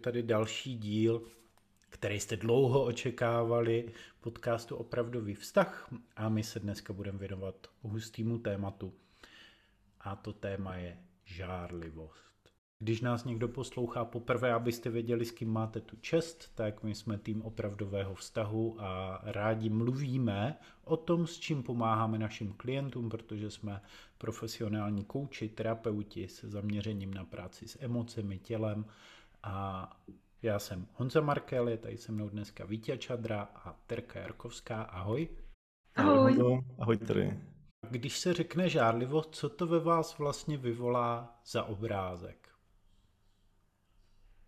tady další díl, který jste dlouho očekávali, podcastu Opravdový vztah a my se dneska budeme věnovat hustýmu tématu a to téma je žárlivost. Když nás někdo poslouchá poprvé, abyste věděli, s kým máte tu čest, tak my jsme tým opravdového vztahu a rádi mluvíme o tom, s čím pomáháme našim klientům, protože jsme profesionální kouči, terapeuti se zaměřením na práci s emocemi, tělem a já jsem Honza Markel, je tady se mnou dneska Vítě Čadra a Terka Jarkovská. Ahoj. Ahoj. Ahoj, ahoj tady. Když se řekne žárlivost, co to ve vás vlastně vyvolá za obrázek?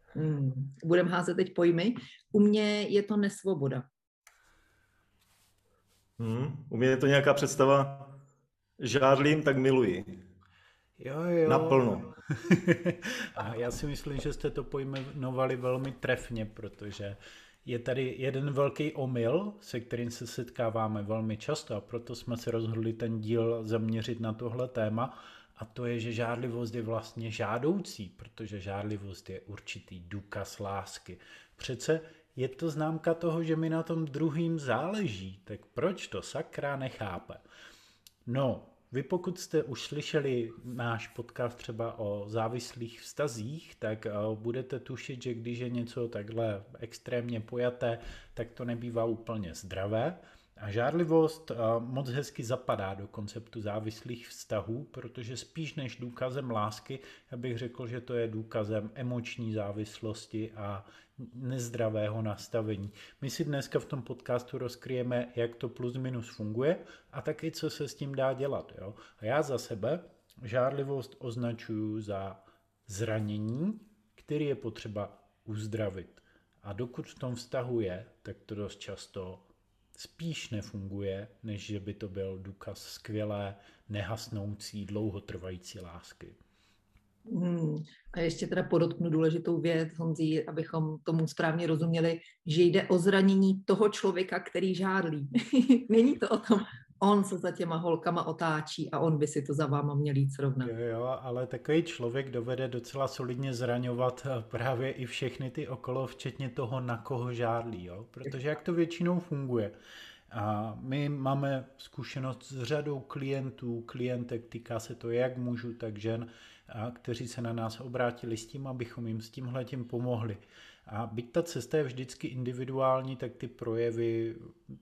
Hmm. Budeme házet teď pojmy. U mě je to nesvoboda. Hmm. U mě je to nějaká představa, žádlím, tak miluji. Jo, jo. Naplno. a já si myslím, že jste to pojmenovali velmi trefně, protože je tady jeden velký omyl, se kterým se setkáváme velmi často a proto jsme se rozhodli ten díl zaměřit na tohle téma a to je, že žádlivost je vlastně žádoucí, protože žádlivost je určitý důkaz lásky. Přece je to známka toho, že mi na tom druhým záleží, tak proč to sakra nechápe? No, vy pokud jste už slyšeli náš podcast třeba o závislých vztazích, tak eh, budete tušit, že když je něco takhle extrémně pojaté, tak to nebývá úplně zdravé. A žárlivost eh, moc hezky zapadá do konceptu závislých vztahů, protože spíš než důkazem lásky, já bych řekl, že to je důkazem emoční závislosti a nezdravého nastavení. My si dneska v tom podcastu rozkryjeme, jak to plus minus funguje a taky, co se s tím dá dělat. Jo? A já za sebe žárlivost označuju za zranění, který je potřeba uzdravit. A dokud v tom vztahu je, tak to dost často spíš nefunguje, než že by to byl důkaz skvělé, nehasnoucí, dlouhotrvající lásky. Hmm. A ještě teda podotknu důležitou věc, Honzí, abychom tomu správně rozuměli, že jde o zranění toho člověka, který žádlí. Není to o tom, on se za těma holkama otáčí a on by si to za váma měl jít srovnat. Jo, jo, ale takový člověk dovede docela solidně zraňovat eh, právě i všechny ty okolo, včetně toho, na koho žádlí, jo? protože jak to většinou funguje. A my máme zkušenost s řadou klientů, klientek, týká se to jak mužů, tak žen, a kteří se na nás obrátili s tím, abychom jim s tímhle tím pomohli. A byť ta cesta je vždycky individuální, tak ty projevy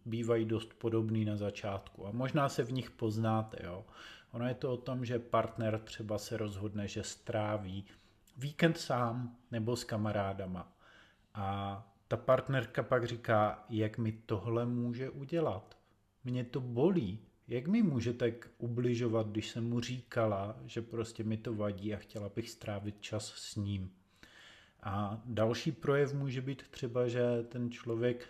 bývají dost podobný na začátku. A možná se v nich poznáte. Jo? Ono je to o tom, že partner třeba se rozhodne, že stráví víkend sám nebo s kamarádama. A ta partnerka pak říká, jak mi tohle může udělat. Mě to bolí. Jak mi může tak ubližovat, když jsem mu říkala, že prostě mi to vadí a chtěla bych strávit čas s ním. A další projev může být třeba, že ten člověk,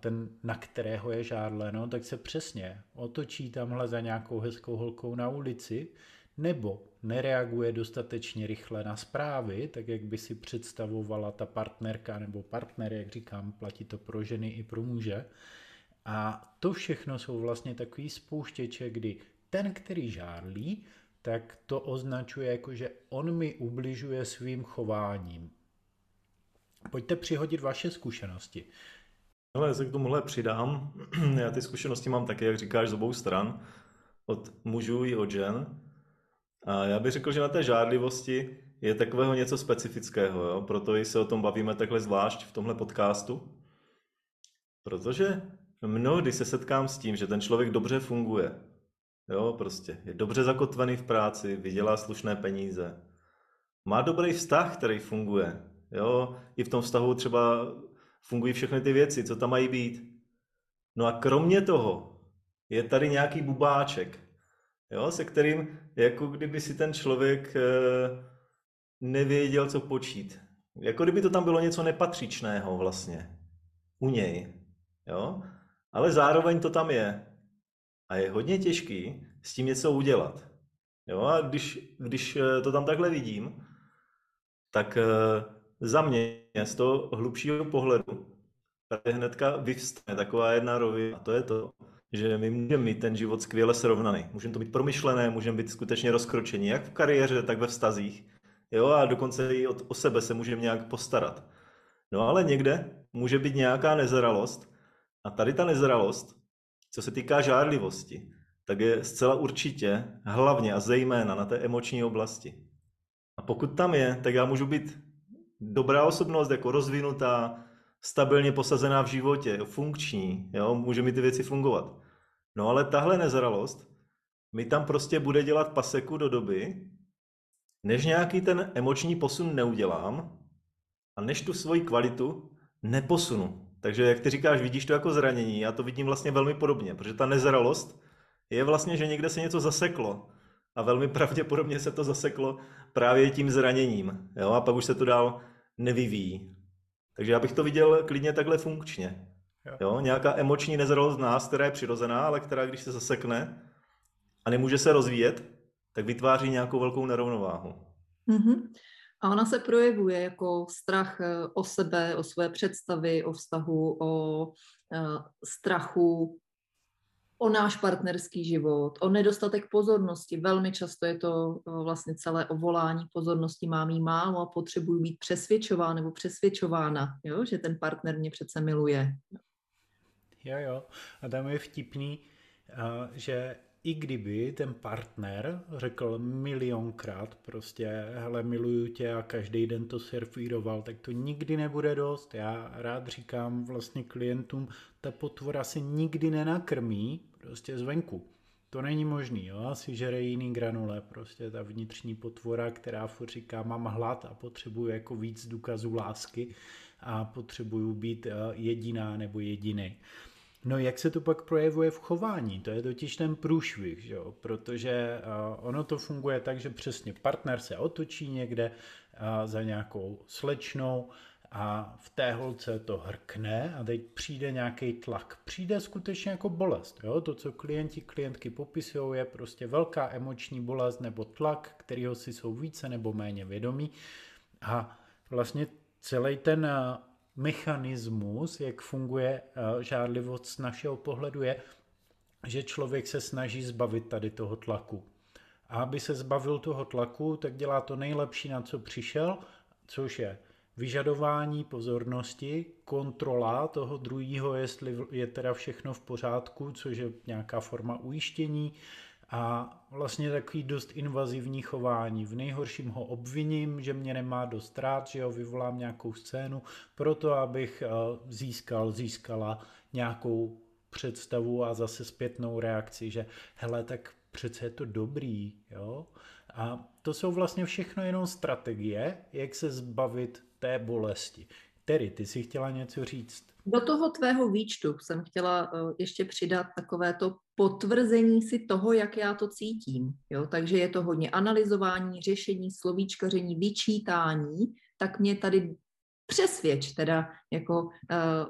ten, na kterého je žádleno, tak se přesně otočí tamhle za nějakou hezkou holkou na ulici, nebo nereaguje dostatečně rychle na zprávy, tak jak by si představovala ta partnerka nebo partner, jak říkám, platí to pro ženy i pro muže. A to všechno jsou vlastně takový spouštěče, kdy ten, který žárlí, tak to označuje jako, že on mi ubližuje svým chováním. Pojďte přihodit vaše zkušenosti. Ale já se k tomuhle přidám. Já ty zkušenosti mám taky, jak říkáš, z obou stran. Od mužů i od žen. A já bych řekl, že na té žádlivosti je takového něco specifického, jo? proto i se o tom bavíme takhle zvlášť v tomhle podcastu. Protože mnohdy se setkám s tím, že ten člověk dobře funguje. Jo, prostě je dobře zakotvený v práci, vydělá slušné peníze. Má dobrý vztah, který funguje. Jo, i v tom vztahu třeba fungují všechny ty věci, co tam mají být. No a kromě toho je tady nějaký bubáček, jo, se kterým jako kdyby si ten člověk e, nevěděl, co počít. Jako kdyby to tam bylo něco nepatřičného vlastně u něj. Jo? Ale zároveň to tam je. A je hodně těžký s tím něco udělat. Jo? A když, když eh, to tam takhle vidím, tak e, za mě z toho hlubšího pohledu tady hnedka vyvstane taková jedna rovina a to je to, že my můžeme mít ten život skvěle srovnaný. Můžeme to mít promyšlené, můžeme být skutečně rozkročení, jak v kariéře, tak ve vztazích. jo, a dokonce i o, o sebe se můžeme nějak postarat. No ale někde může být nějaká nezralost a tady ta nezralost, co se týká žárlivosti, tak je zcela určitě hlavně a zejména na té emoční oblasti. A pokud tam je, tak já můžu být dobrá osobnost, jako rozvinutá, stabilně posazená v životě, funkční, jo, může mi ty věci fungovat. No ale tahle nezralost mi tam prostě bude dělat paseku do doby, než nějaký ten emoční posun neudělám a než tu svoji kvalitu neposunu. Takže jak ty říkáš, vidíš to jako zranění, já to vidím vlastně velmi podobně, protože ta nezralost je vlastně, že někde se něco zaseklo a velmi pravděpodobně se to zaseklo právě tím zraněním. Jo? A pak už se to dál nevyvíjí. Takže já bych to viděl klidně takhle funkčně. Jo. Jo? Nějaká emoční nezralost nás, která je přirozená, ale která, když se zasekne a nemůže se rozvíjet, tak vytváří nějakou velkou nerovnováhu. Mm-hmm. A ona se projevuje jako strach eh, o sebe, o své představy, o vztahu, o uh, strachu o náš partnerský život, o nedostatek pozornosti. Velmi často je to vlastně celé o volání pozornosti, mám jí málo a potřebuji být přesvědčován nebo přesvědčována, jo? že ten partner mě přece miluje. Jo, jo. A tam je vtipný, že i kdyby ten partner řekl milionkrát prostě, hele, miluju tě a každý den to servíroval, tak to nikdy nebude dost. Já rád říkám vlastně klientům, ta potvora se nikdy nenakrmí prostě zvenku. To není možný, jo? asi žere jiný granule, prostě ta vnitřní potvora, která furt říká, mám hlad a potřebuju jako víc důkazů lásky a potřebuju být eh, jediná nebo jediný. No jak se to pak projevuje v chování? To je totiž ten průšvih, že jo? protože ono to funguje tak, že přesně partner se otočí někde za nějakou slečnou a v té holce to hrkne a teď přijde nějaký tlak. Přijde skutečně jako bolest. Jo? To, co klienti, klientky popisují, je prostě velká emoční bolest nebo tlak, kterýho si jsou více nebo méně vědomí. A vlastně celý ten mechanismus, jak funguje eh, žádlivost z našeho pohledu, je, že člověk se snaží zbavit tady toho tlaku. A aby se zbavil toho tlaku, tak dělá to nejlepší, na co přišel, což je vyžadování pozornosti, kontrola toho druhého, jestli je teda všechno v pořádku, což je nějaká forma ujištění, a vlastně takový dost invazivní chování. V nejhorším ho obviním, že mě nemá dost rád, že ho vyvolám nějakou scénu, proto abych eh, získal, získala nějakou představu a zase zpětnou reakci, že hele, tak přece je to dobrý, jo? A to jsou vlastně všechno jenom strategie, jak se zbavit té bolesti. Terry, ty si chtěla něco říct. Do toho tvého výčtu jsem chtěla uh, ještě přidat takové to potvrzení si toho, jak já to cítím. Jo? Takže je to hodně analyzování, řešení, slovíčkaření, vyčítání, tak mě tady přesvědč teda jako uh,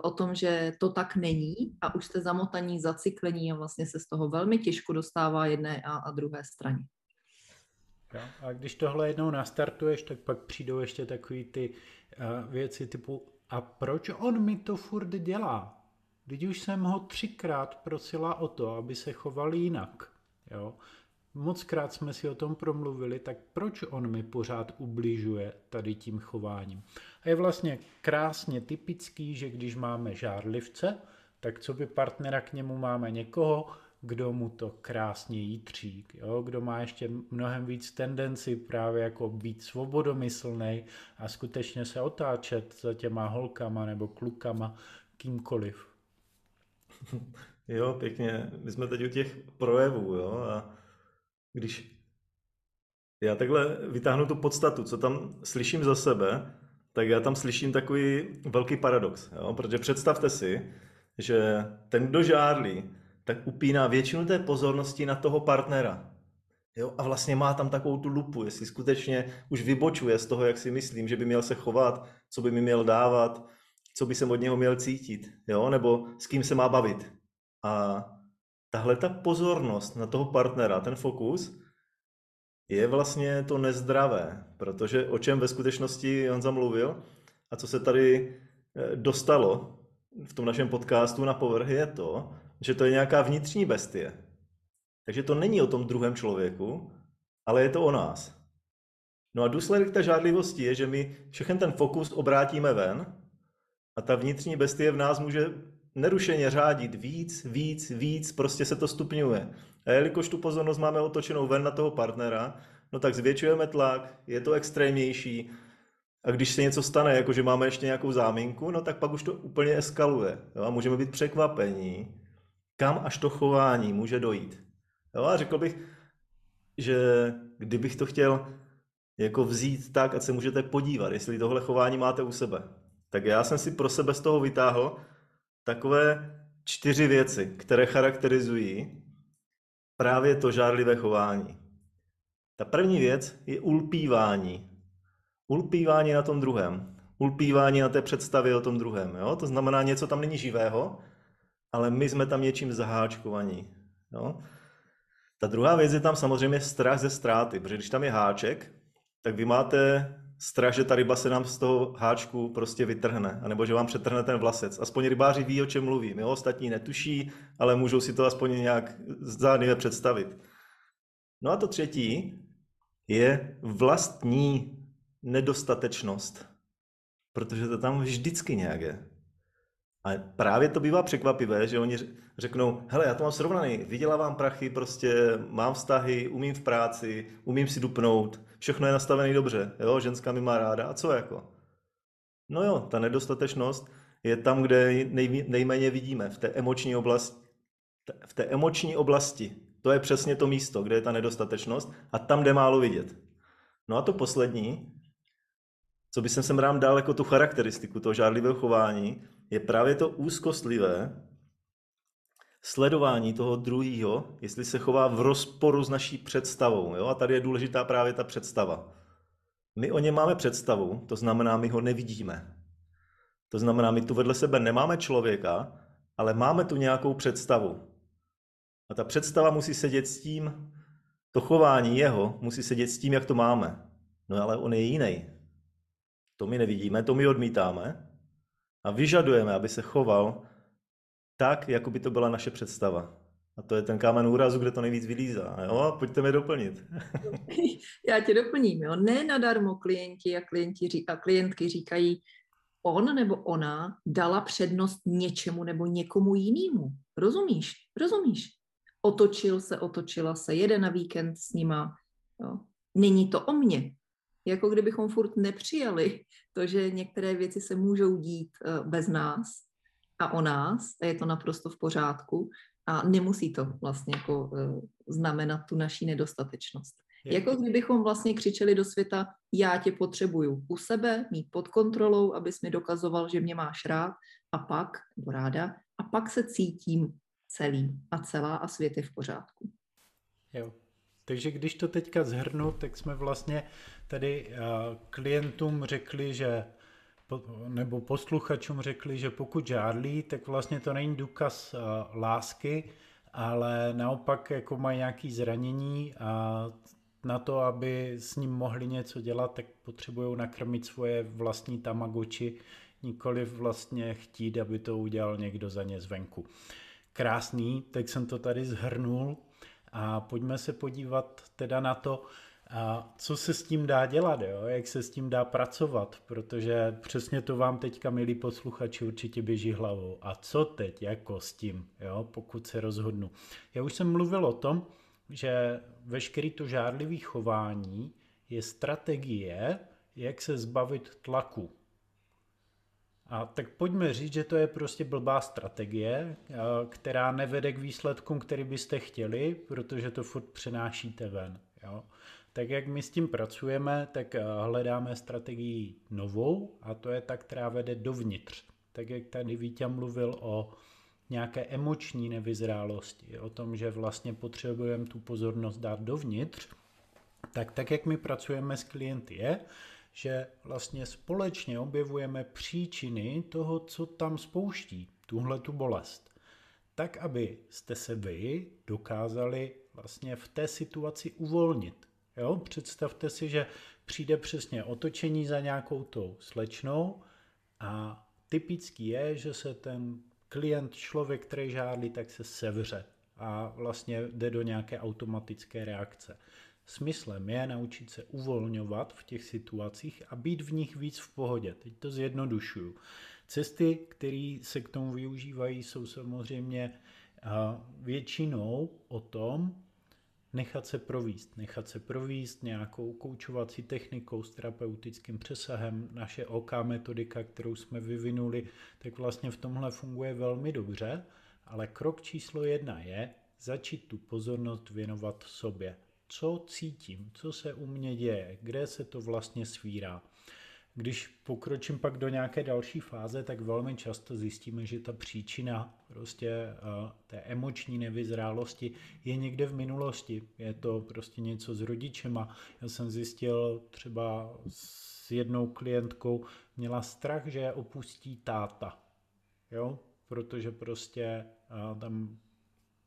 o tom, že to tak není a už jste zamotaní, zacyklení a vlastně se z toho velmi těžko dostává jedné a, a druhé straně. A když tohle jednou nastartuješ, tak pak přijdou ještě takové ty uh, věci typu a proč on mi to furt dělá? Teď už jsem ho třikrát prosila o to, aby se choval jinak. Jo? Mockrát jsme si o tom promluvili, tak proč on mi pořád ubližuje tady tím chováním? A je vlastně krásně typický, že když máme žárlivce, tak co by partnera k němu máme někoho, kdo mu to krásně jítří, jo? kdo má ještě mnohem víc tendenci právě jako být svobodomyslný a skutečně se otáčet za těma holkama nebo klukama, kýmkoliv. Jo, pěkně. My jsme teď u těch projevů, jo, a když já takhle vytáhnu tu podstatu, co tam slyším za sebe, tak já tam slyším takový velký paradox, jo, protože představte si, že ten, kdo žádlí, tak upíná většinu té pozornosti na toho partnera. Jo? A vlastně má tam takovou tu lupu, jestli skutečně už vybočuje z toho, jak si myslím, že by měl se chovat, co by mi měl dávat, co by se od něho měl cítit, jo? nebo s kým se má bavit. A tahle ta pozornost na toho partnera, ten fokus, je vlastně to nezdravé, protože o čem ve skutečnosti on zamluvil a co se tady eh, dostalo v tom našem podcastu na povrch je to, že to je nějaká vnitřní bestie. Takže to není o tom druhém člověku, ale je to o nás. No a důsledek té žádlivosti je, že my všechen ten fokus obrátíme ven a ta vnitřní bestie v nás může nerušeně řádit víc, víc, víc, prostě se to stupňuje. A jelikož tu pozornost máme otočenou ven na toho partnera, no tak zvětšujeme tlak, je to extrémnější. A když se něco stane, jako že máme ještě nějakou záminku, no tak pak už to úplně eskaluje. Jo? A můžeme být překvapení, kam až to chování může dojít. Jo? A řekl bych, že kdybych to chtěl jako vzít tak, a se můžete podívat, jestli tohle chování máte u sebe. Tak já jsem si pro sebe z toho vytáhl takové čtyři věci, které charakterizují právě to žárlivé chování. Ta první věc je ulpívání. Ulpívání na tom druhém. Ulpívání na té představě o tom druhém. Jo? To znamená, něco tam není živého, ale my jsme tam něčím zaháčkovaní. Jo? Ta druhá věc je tam samozřejmě strach ze ztráty, protože když tam je háček, tak vy máte strach, že ta ryba se nám z toho háčku prostě vytrhne, anebo že vám přetrhne ten vlasec. Aspoň rybáři ví, o čem mluvím. Jo? Ostatní netuší, ale můžou si to aspoň nějak zdánlivě představit. No a to třetí je vlastní nedostatečnost. Protože to tam vždycky nějak je. A právě to bývá překvapivé, že oni řeknou, hele, já to mám srovnaný, vydělávám prachy, prostě mám vztahy, umím v práci, umím si dupnout, všechno je nastavené dobře, jo, ženská mi má ráda, a co jako? No jo, ta nedostatečnost je tam, kde nej, nejméně vidíme, v té emoční oblasti. V té emoční oblasti. To je přesně to místo, kde je ta nedostatečnost a tam jde málo vidět. No a to poslední, co bych sem rád dal jako tu charakteristiku toho žádlivého chování, je právě to úzkostlivé sledování toho druhého, jestli se chová v rozporu s naší představou. Jo? A tady je důležitá právě ta představa. My o něm máme představu, to znamená, my ho nevidíme. To znamená, my tu vedle sebe nemáme člověka, ale máme tu nějakou představu. A ta představa musí sedět s tím, to chování jeho musí sedět s tím, jak to máme. No ale on je jiný. To my nevidíme, to my odmítáme a vyžadujeme, aby se choval tak, jako by to byla naše představa. A to je ten kámen úrazu, kde to nejvíc vylízá. Jo? Pojďte mi doplnit. Já tě doplním. Jo? Ne nadarmo klienti a, klienti a klientky říkají, on nebo ona dala přednost něčemu nebo někomu jinému. Rozumíš? Rozumíš? Otočil se, otočila se, jede na víkend s nima. Jo? Není to o mně. Jako kdybychom furt nepřijali to, že některé věci se můžou dít eh, bez nás a o nás a je to naprosto v pořádku a nemusí to vlastně jako eh, znamenat tu naší nedostatečnost. Je. Jako kdybychom vlastně křičeli do světa, já tě potřebuju u sebe, mít pod kontrolou, abys mi dokazoval, že mě máš rád a pak, nebo ráda, a pak se cítím celý a celá a svět je v pořádku. Jo. Takže když to teďka zhrnu, tak jsme vlastně tady uh, klientům řekli, že nebo posluchačům řekli, že pokud žádlí, tak vlastně to není důkaz uh, lásky, ale naopak jako mají nějaké zranění a na to, aby s ním mohli něco dělat, tak potřebují nakrmit svoje vlastní tamagoči, nikoli vlastně chtít, aby to udělal někdo za ně zvenku. Krásný, tak jsem to tady zhrnul a pojďme se podívat teda na to, a co se s tím dá dělat, jo? jak se s tím dá pracovat, protože přesně to vám teďka, milí posluchači, určitě běží hlavou. A co teď jako s tím, jo? pokud se rozhodnu. Já už jsem mluvil o tom, že veškerý to žádlivý chování je strategie, jak se zbavit tlaku. A tak pojďme říct, že to je prostě blbá strategie, která nevede k výsledkům, který byste chtěli, protože to furt přenášíte ven. Jo? Tak jak my s tím pracujeme, tak hledáme strategii novou a to je ta, která vede dovnitř. Tak jak tady Vítě mluvil o nějaké emoční nevyzrálosti, o tom, že vlastně potřebujeme tu pozornost dát dovnitř, tak tak, jak my pracujeme s klienty je, že vlastně společně objevujeme příčiny toho, co tam spouští, tuhle tu bolest. Tak, aby jste se vy dokázali vlastně v té situaci uvolnit. Jo? Představte si, že přijde přesně otočení za nějakou tou slečnou a typický je, že se ten klient, člověk, který žádlí, tak se sevře a vlastně jde do nějaké automatické reakce. Smyslem je naučit se uvolňovat v těch situacích a být v nich víc v pohodě. Teď to zjednodušuju. Cesty, které se k tomu využívají, jsou samozřejmě většinou o tom, nechat se províst. Nechat se províst nějakou koučovací technikou s terapeutickým přesahem. Naše OK metodika, kterou jsme vyvinuli, tak vlastně v tomhle funguje velmi dobře, ale krok číslo jedna je začít tu pozornost věnovat sobě. Co cítím, co se u mě děje, kde se to vlastně svírá. Když pokročím pak do nějaké další fáze, tak velmi často zjistíme, že ta příčina prostě uh, té emoční nevyzrálosti je někde v minulosti. Je to prostě něco s rodičema. Já jsem zjistil třeba s jednou klientkou, měla strach, že opustí táta. Jo? Protože prostě uh, tam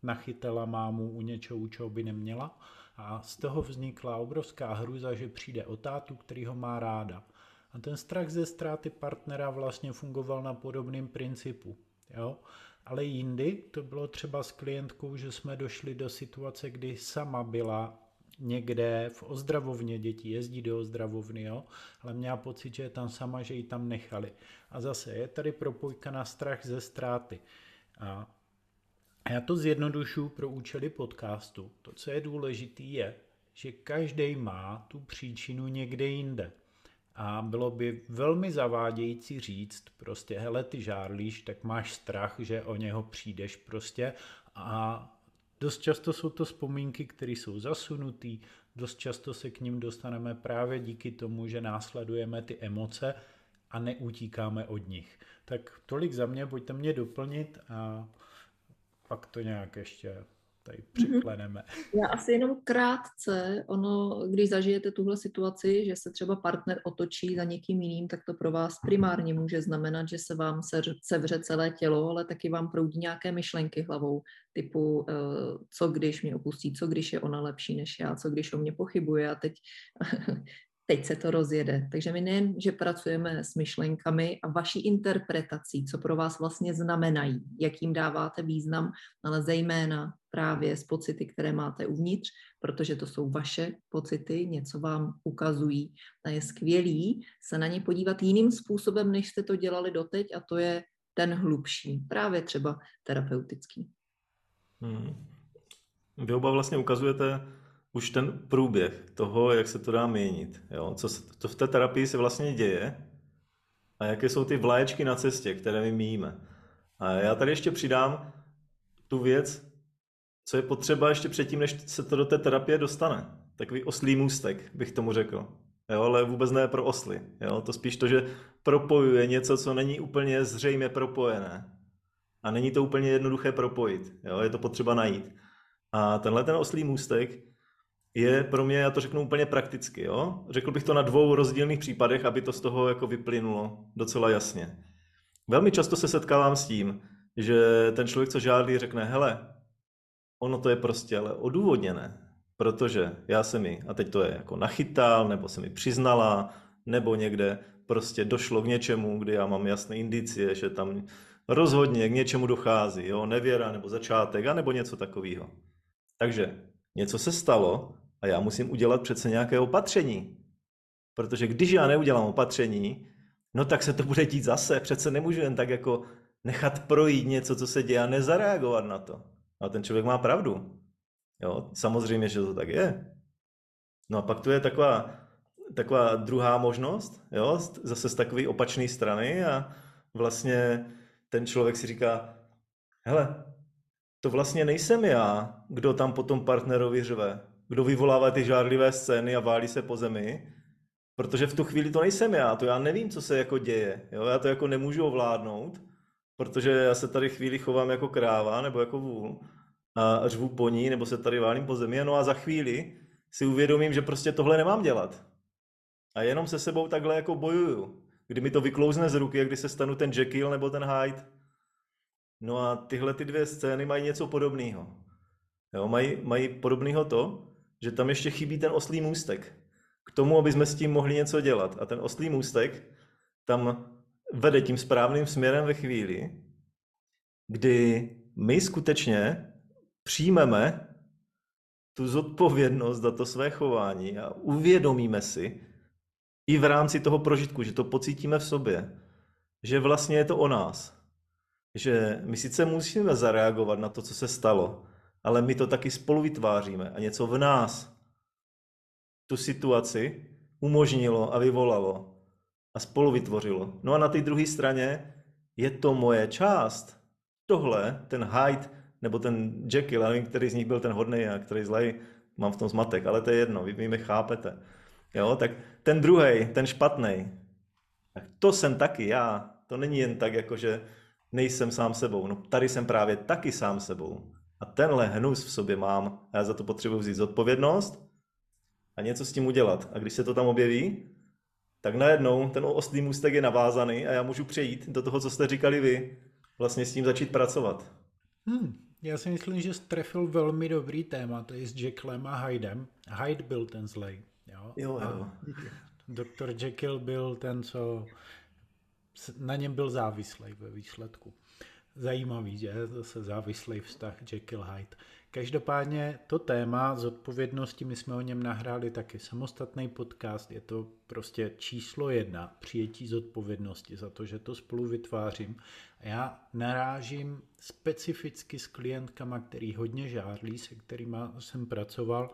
nachytala mámu u něčeho, čeho by neměla. A z toho vznikla obrovská hruza, že přijde o tátu, který ho má ráda. A ten strach ze ztráty partnera vlastně fungoval na podobném principu. Jo? Ale jindy to bylo třeba s klientkou, že jsme došli do situace, kdy sama byla někde v ozdravovně, děti jezdí do ozdravovny, jo? ale měla pocit, že je tam sama, že ji tam nechali. A zase je tady propojka na strach ze ztráty. A já to zjednodušu pro účely podcastu. To, co je důležité, je, že každý má tu příčinu někde jinde. A bylo by velmi zavádějící říct prostě, hele, ty žárlíš, tak máš strach, že o něho přijdeš prostě a dost často jsou to vzpomínky, které jsou zasunutý, dost často se k ním dostaneme právě díky tomu, že následujeme ty emoce a neutíkáme od nich. Tak tolik za mě, pojďte mě doplnit a pak to nějak ještě tady mhm. překleneme. Já asi jenom krátce, ono, když zažijete tuhle situaci, že se třeba partner otočí za někým jiným, tak to pro vás primárně může znamenat, že se vám sevře celé tělo, ale taky vám proudí nějaké myšlenky hlavou, typu, eh, co když mě opustí, co když je ona lepší než já, co když o mě pochybuje a teď teď se to rozjede. Takže my nejen, že pracujeme s myšlenkami a vaší interpretací, co pro vás vlastně znamenají, jakým dáváte význam, ale zejména právě z pocity, které máte uvnitř, protože to jsou vaše pocity, něco vám ukazují. A je skvělý se na ně podívat jiným způsobem, než jste to dělali doteď a to je ten hlubší, právě třeba terapeutický. Hmm. Vy oba vlastně ukazujete už ten průběh toho, jak se to dá měnit. Jo? Co, se, to v té terapii se vlastně děje a jaké jsou ty vlaječky na cestě, které my míjíme. A já tady ještě přidám tu věc, co je potřeba ještě předtím, než se to do té terapie dostane. Takový oslý můstek, bych tomu řekl. Jo, ale vůbec ne pro osly. Jo? To spíš to, že propojuje něco, co není úplně zřejmě propojené. A není to úplně jednoduché propojit. Jo? Je to potřeba najít. A tenhle ten oslý můstek je pro mě, já to řeknu úplně prakticky, jo? řekl bych to na dvou rozdílných případech, aby to z toho jako vyplynulo docela jasně. Velmi často se setkávám s tím, že ten člověk, co žádlí, řekne, hele, ono to je prostě ale odůvodněné, protože já se mi, a teď to je jako nachytal, nebo se mi přiznala, nebo někde prostě došlo k něčemu, kdy já mám jasné indicie, že tam rozhodně k něčemu dochází, jo, nevěra nebo začátek, anebo něco takového. Takže něco se stalo a já musím udělat přece nějaké opatření. Protože když já neudělám opatření, no tak se to bude dít zase. Přece nemůžu jen tak jako nechat projít něco, co se děje a nezareagovat na to. A ten člověk má pravdu. Jo, samozřejmě, že to tak je. No a pak tu je taková, taková druhá možnost, jo, zase z takové opačné strany a vlastně ten člověk si říká, hele, to vlastně nejsem já, kdo tam potom partnerovi řve, kdo vyvolává ty žárlivé scény a válí se po zemi, protože v tu chvíli to nejsem já, to já nevím, co se jako děje, jo? já to jako nemůžu ovládnout, protože já se tady chvíli chovám jako kráva nebo jako vůl a řvu po ní, nebo se tady válím po zemi, no a za chvíli si uvědomím, že prostě tohle nemám dělat. A jenom se sebou takhle jako bojuju. Kdy mi to vyklouzne z ruky, jak kdy se stanu ten Jekyll nebo ten Hyde. No a tyhle ty dvě scény mají něco podobného. Jo, mají, mají podobného to, že tam ještě chybí ten oslý můstek. K tomu, aby jsme s tím mohli něco dělat. A ten oslý můstek tam vede tím správným směrem ve chvíli, kdy my skutečně přijmeme tu zodpovědnost za to své chování a uvědomíme si i v rámci toho prožitku, že to pocítíme v sobě, že vlastně je to o nás. Že my sice musíme zareagovat na to, co se stalo, ale my to taky spolu vytváříme a něco v nás tu situaci umožnilo a vyvolalo a spolu vytvořilo. No a na té druhé straně je to moje část. Tohle, ten Hyde nebo ten Jekyll, nevím, který z nich byl ten hodný a který zlej, mám v tom zmatek, ale to je jedno, vy, vy mě chápete. Jo, tak ten druhý, ten špatný, tak to jsem taky já. To není jen tak, jako že nejsem sám sebou. No tady jsem právě taky sám sebou. A tenhle hnus v sobě mám a já za to potřebuji vzít zodpovědnost a něco s tím udělat. A když se to tam objeví, tak najednou ten oslý můstek je navázaný a já můžu přejít do toho, co jste říkali vy, vlastně s tím začít pracovat. Hmm, já si myslím, že trefil velmi dobrý téma, to je s Jacklem a Hydem. Hyde byl ten zlej. Jo, jo. jo. Doktor Jekyll byl ten, co na něm byl závislý ve výsledku. Zajímavý, že? Zase závislý vztah Jekyll Hyde. Každopádně to téma zodpovědnosti, my jsme o něm nahráli taky samostatný podcast, je to prostě číslo jedna, přijetí zodpovědnosti za to, že to spolu vytvářím. A já narážím specificky s klientkama, který hodně žádlí, se kterými jsem pracoval,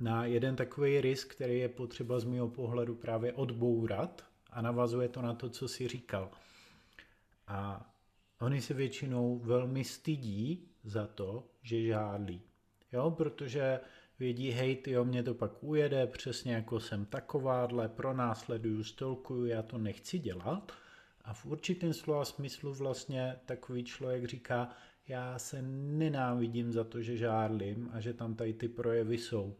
na jeden takový risk, který je potřeba z mého pohledu právě odbourat a navazuje to na to, co si říkal. A oni se většinou velmi stydí za to, že žádlí. Jo, protože vědí, hej, ty mě to pak ujede, přesně jako jsem takováhle, pronásleduju, stolkuju, já to nechci dělat. A v určitém slova smyslu vlastně takový člověk říká, já se nenávidím za to, že žádlím a že tam tady ty projevy jsou.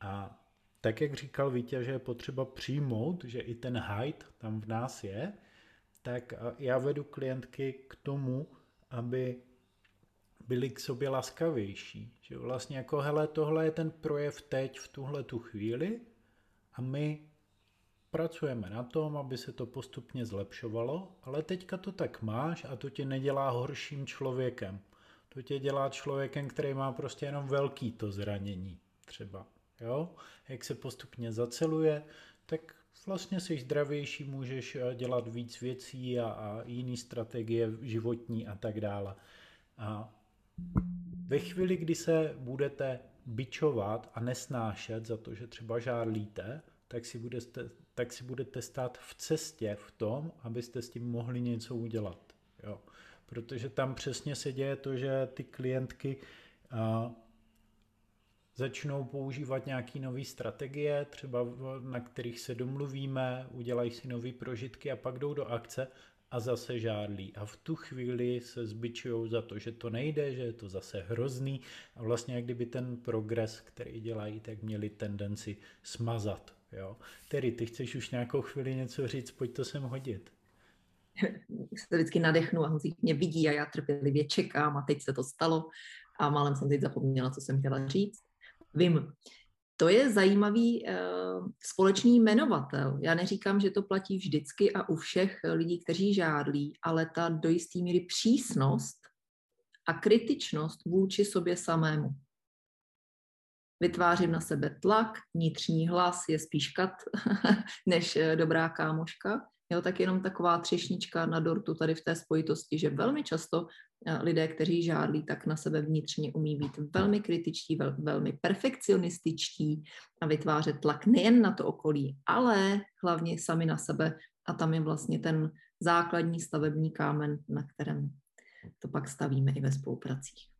A tak, jak říkal Vítě, že je potřeba přijmout, že i ten hajt tam v nás je, tak já vedu klientky k tomu, aby byli k sobě laskavější. Že vlastně jako, hele, tohle je ten projev teď, v tuhle tu chvíli a my pracujeme na tom, aby se to postupně zlepšovalo, ale teďka to tak máš a to tě nedělá horším člověkem. To tě dělá člověkem, který má prostě jenom velký to zranění třeba. Jo? Jak se postupně zaceluje, tak vlastně jsi zdravější, můžeš eh, dělat víc věcí a, a jiný strategie životní a tak dále. A ve chvíli, kdy se budete bičovat a nesnášet za to, že třeba žárlíte, tak si, budete, tak si budete stát v cestě v tom, abyste s tím mohli něco udělat. Jo. Protože tam přesně se děje to, že ty klientky a, začnou používat nějaké nové strategie, třeba na kterých se domluvíme, udělají si nové prožitky a pak jdou do akce a zase žádlí. A v tu chvíli se zbičují za to, že to nejde, že je to zase hrozný a vlastně jak kdyby ten progres, který dělají, tak měli tendenci smazat. Jo? Tedy ty chceš už nějakou chvíli něco říct, pojď to sem hodit. se vždycky nadechnu a Honzík mě vidí a já trpělivě čekám a teď se to stalo a málem jsem teď zapomněla, co jsem chtěla říct. Vím. To je zajímavý uh, společný jmenovatel. Já neříkám, že to platí vždycky a u všech lidí, kteří žádlí, ale ta do jisté míry přísnost a kritičnost vůči sobě samému. Vytvářím na sebe tlak, vnitřní hlas je spíš kat než eh, dobrá kámoška. Jo, tak jenom taková třešnička na dortu tady v té spojitosti, že velmi často lidé, kteří žádlí, tak na sebe vnitřně umí být velmi kritičtí, vel, velmi perfekcionističtí a vytvářet tlak nejen na to okolí, ale hlavně sami na sebe. A tam je vlastně ten základní stavební kámen, na kterém to pak stavíme i ve spolupracích.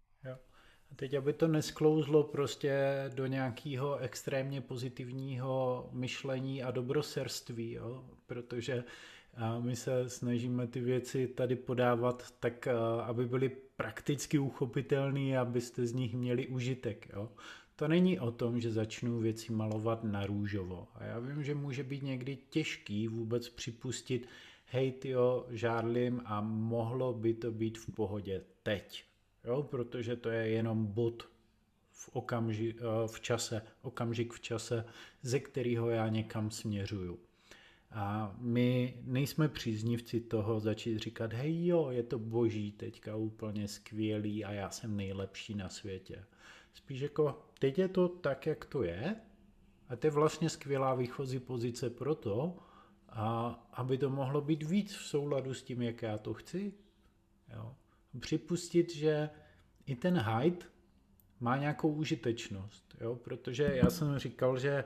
A teď, aby to nesklouzlo prostě do nějakého extrémně pozitivního myšlení a dobroserství, jo? protože a my se snažíme ty věci tady podávat tak, aby byly prakticky uchopitelné, abyste z nich měli užitek. Jo? To není o tom, že začnu věci malovat na růžovo. A já vím, že může být někdy těžký vůbec připustit, hej tyjo, žárlim a mohlo by to být v pohodě teď. Jo? Protože to je jenom bod v, okamži, v čase, okamžik v čase, ze kterého já někam směřuju. A my nejsme příznivci toho začít říkat, hej jo, je to boží teďka úplně skvělý a já jsem nejlepší na světě. spíš jako teď je to tak, jak to je a to je vlastně skvělá výchozí pozice pro to, a aby to mohlo být víc v souladu s tím, jak já to chci. Jo. Připustit, že i ten hide má nějakou užitečnost, jo? protože já jsem říkal, že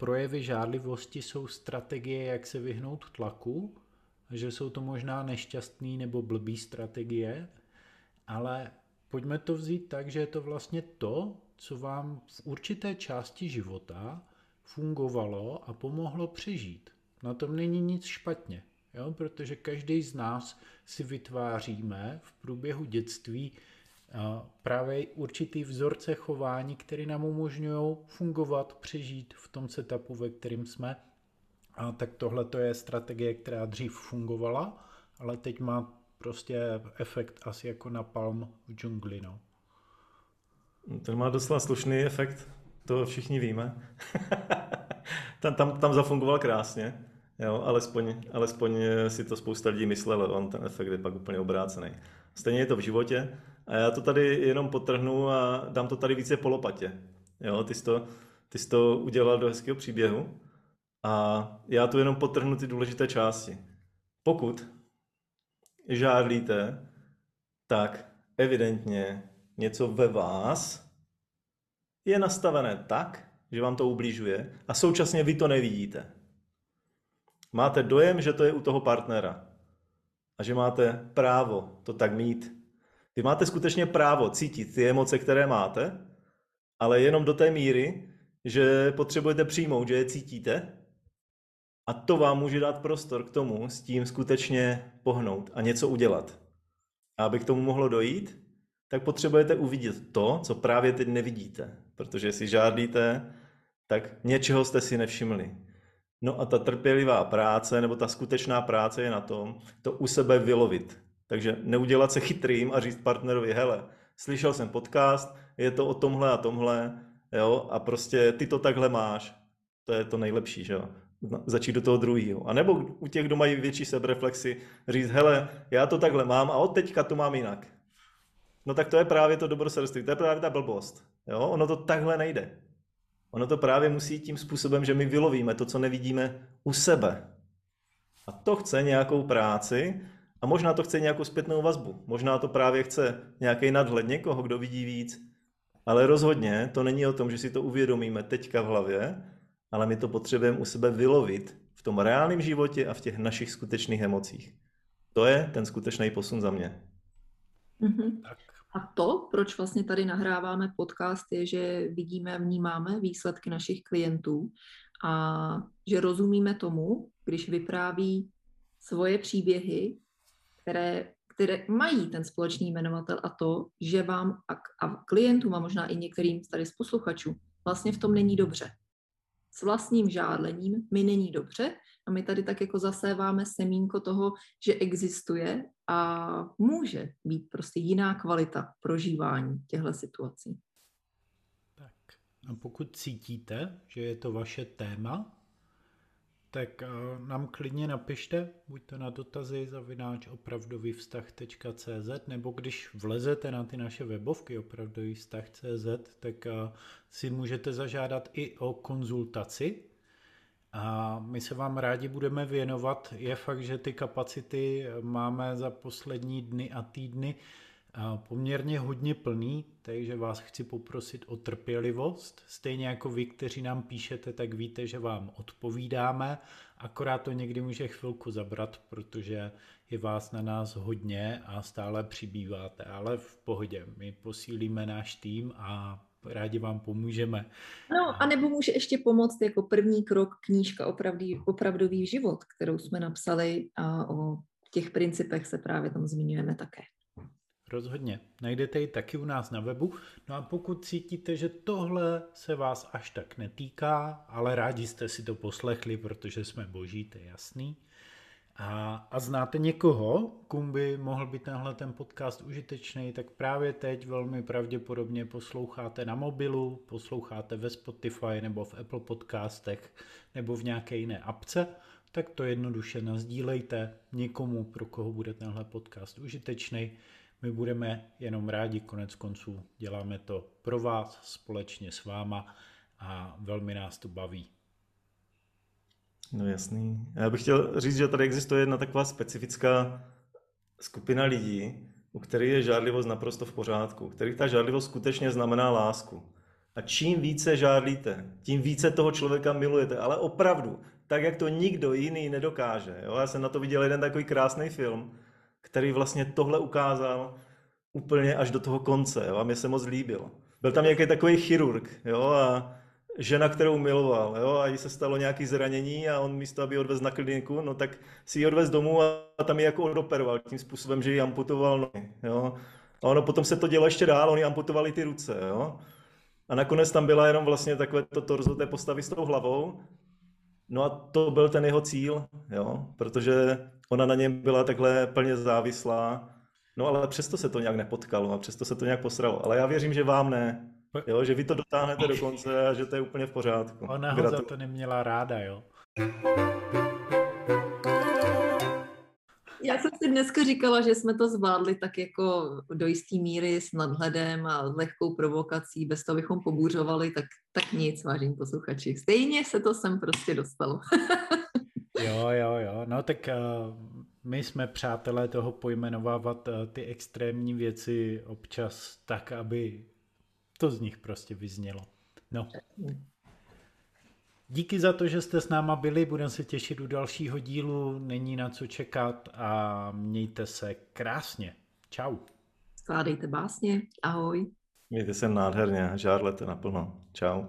projevy žádlivosti jsou strategie, jak se vyhnout tlaku, že jsou to možná nešťastný nebo blbý strategie, ale pojďme to vzít tak, že je to vlastně to, co vám v určité části života fungovalo a pomohlo přežít. Na tom není nic špatně, jo? protože každý z nás si vytváříme v průběhu dětství právě určitý vzorce chování, které nám umožňují fungovat, přežít v tom setupu, ve kterým jsme. A tak tohle to je strategie, která dřív fungovala, ale teď má prostě efekt asi jako na palm v džungli. No. Ten má docela slušný efekt, to všichni víme. tam, tam, tam zafungoval krásně, jo, alespoň, alespoň si to spousta lidí myslelo, on ten efekt je pak úplně obrácený. Stejně je to v životě a já to tady jenom potrhnu a dám to tady více po lopatě. Jo, ty jsi to, ty jsi to udělal do hezkého příběhu a já tu jenom potrhnu ty důležité části. Pokud žádlíte, tak evidentně něco ve vás je nastavené tak, že vám to ubližuje a současně vy to nevidíte. Máte dojem, že to je u toho partnera a že máte právo to tak mít. Vy máte skutečně právo cítit ty emoce, které máte, ale jenom do té míry, že potřebujete přijmout, že je cítíte a to vám může dát prostor k tomu s tím skutečně pohnout a něco udělat. A aby k tomu mohlo dojít, tak potřebujete uvidět to, co právě teď nevidíte. Protože jestli žádlíte, tak něčeho jste si nevšimli. No a ta trpělivá práce, nebo ta skutečná práce je na tom, to u sebe vylovit. Takže neudělat se chytrým a říct partnerovi, hele, slyšel jsem podcast, je to o tomhle a tomhle, jo, a prostě ty to takhle máš. To je to nejlepší, že jo. Začít do toho druhého. A nebo u těch, kdo mají větší sebereflexy, říct, hele, já to takhle mám a od teďka to mám jinak. No tak to je právě to dobrosrství, to je právě ta blbost. Jo? Ono to takhle nejde. Ono to právě musí tím způsobem, že my vylovíme to, co nevidíme u sebe. A to chce nějakou práci a možná to chce nějakou zpětnou vazbu. Možná to právě chce nějaký nadhled někoho, kdo vidí víc. Ale rozhodně to není o tom, že si to uvědomíme teďka v hlavě, ale my to potřebujeme u sebe vylovit v tom reálném životě a v těch našich skutečných emocích. To je ten skutečný posun za mě. Mm-hmm. Tak. A to, proč vlastně tady nahráváme podcast, je, že vidíme, vnímáme výsledky našich klientů a že rozumíme tomu, když vypráví svoje příběhy, které, které mají ten společný jmenovatel a to, že vám a, a klientům a možná i některým tady z posluchačů vlastně v tom není dobře. S vlastním žádlením mi není dobře a my tady tak jako zaséváme semínko toho, že existuje a může být prostě jiná kvalita prožívání těchto situací. Tak a pokud cítíte, že je to vaše téma, tak uh, nám klidně napište, buď to na dotazy zavináč opravdovývztah.cz nebo když vlezete na ty naše webovky opravdovývztah.cz, tak uh, si můžete zažádat i o konzultaci a my se vám rádi budeme věnovat. Je fakt, že ty kapacity máme za poslední dny a týdny poměrně hodně plný, takže vás chci poprosit o trpělivost. Stejně jako vy, kteří nám píšete, tak víte, že vám odpovídáme, akorát to někdy může chvilku zabrat, protože je vás na nás hodně a stále přibýváte, ale v pohodě. My posílíme náš tým a rádi vám pomůžeme. No, a nebo může ještě pomoct jako první krok knížka Opravdý, Opravdový život, kterou jsme napsali a o těch principech se právě tam zmiňujeme také. Rozhodně. Najdete ji taky u nás na webu. No a pokud cítíte, že tohle se vás až tak netýká, ale rádi jste si to poslechli, protože jsme boží, to je jasný, a, a znáte někoho, kum by mohl být tenhle ten podcast užitečný, tak právě teď velmi pravděpodobně posloucháte na mobilu, posloucháte ve Spotify nebo v Apple podcastech nebo v nějaké jiné apce, tak to jednoduše nazdílejte někomu, pro koho bude tenhle podcast užitečný. My budeme jenom rádi, konec konců děláme to pro vás, společně s váma a velmi nás to baví. No jasný. Já bych chtěl říct, že tady existuje jedna taková specifická skupina lidí, u kterých je žádlivost naprosto v pořádku, u kterých ta žádlivost skutečně znamená lásku. A čím více žádlíte, tím více toho člověka milujete, ale opravdu, tak jak to nikdo jiný nedokáže. Jo? Já jsem na to viděl jeden takový krásný film, který vlastně tohle ukázal úplně až do toho konce jo? a mě se moc líbil. Byl tam nějaký takový chirurg jo? a žena, kterou miloval, jo, a jí se stalo nějaké zranění a on místo, aby ji odvez na kliniku, no tak si ji odvez domů a tam ji jako odoperoval tím způsobem, že ji amputoval nohy, jo. A ono potom se to dělo ještě dál, oni amputovali ty ruce, jo. A nakonec tam byla jenom vlastně takové to torzo té postavy s tou hlavou. No a to byl ten jeho cíl, jo, protože ona na něm byla takhle plně závislá. No ale přesto se to nějak nepotkalo a přesto se to nějak posralo. Ale já věřím, že vám ne. Jo, že vy to dotáhnete do konce a že to je úplně v pořádku. Ona ho za to neměla ráda, jo. Já jsem si dneska říkala, že jsme to zvládli tak jako do jisté míry s nadhledem a lehkou provokací, bez toho bychom pobůřovali, tak, tak nic, vážení posluchači. Stejně se to sem prostě dostalo. jo, jo, jo. No tak uh, my jsme přátelé toho pojmenovávat uh, ty extrémní věci občas tak, aby to z nich prostě vyznělo. No. Díky za to, že jste s náma byli, budeme se těšit u dalšího dílu, není na co čekat a mějte se krásně. Čau. Skládejte básně, ahoj. Mějte se nádherně, žárlete naplno. Čau.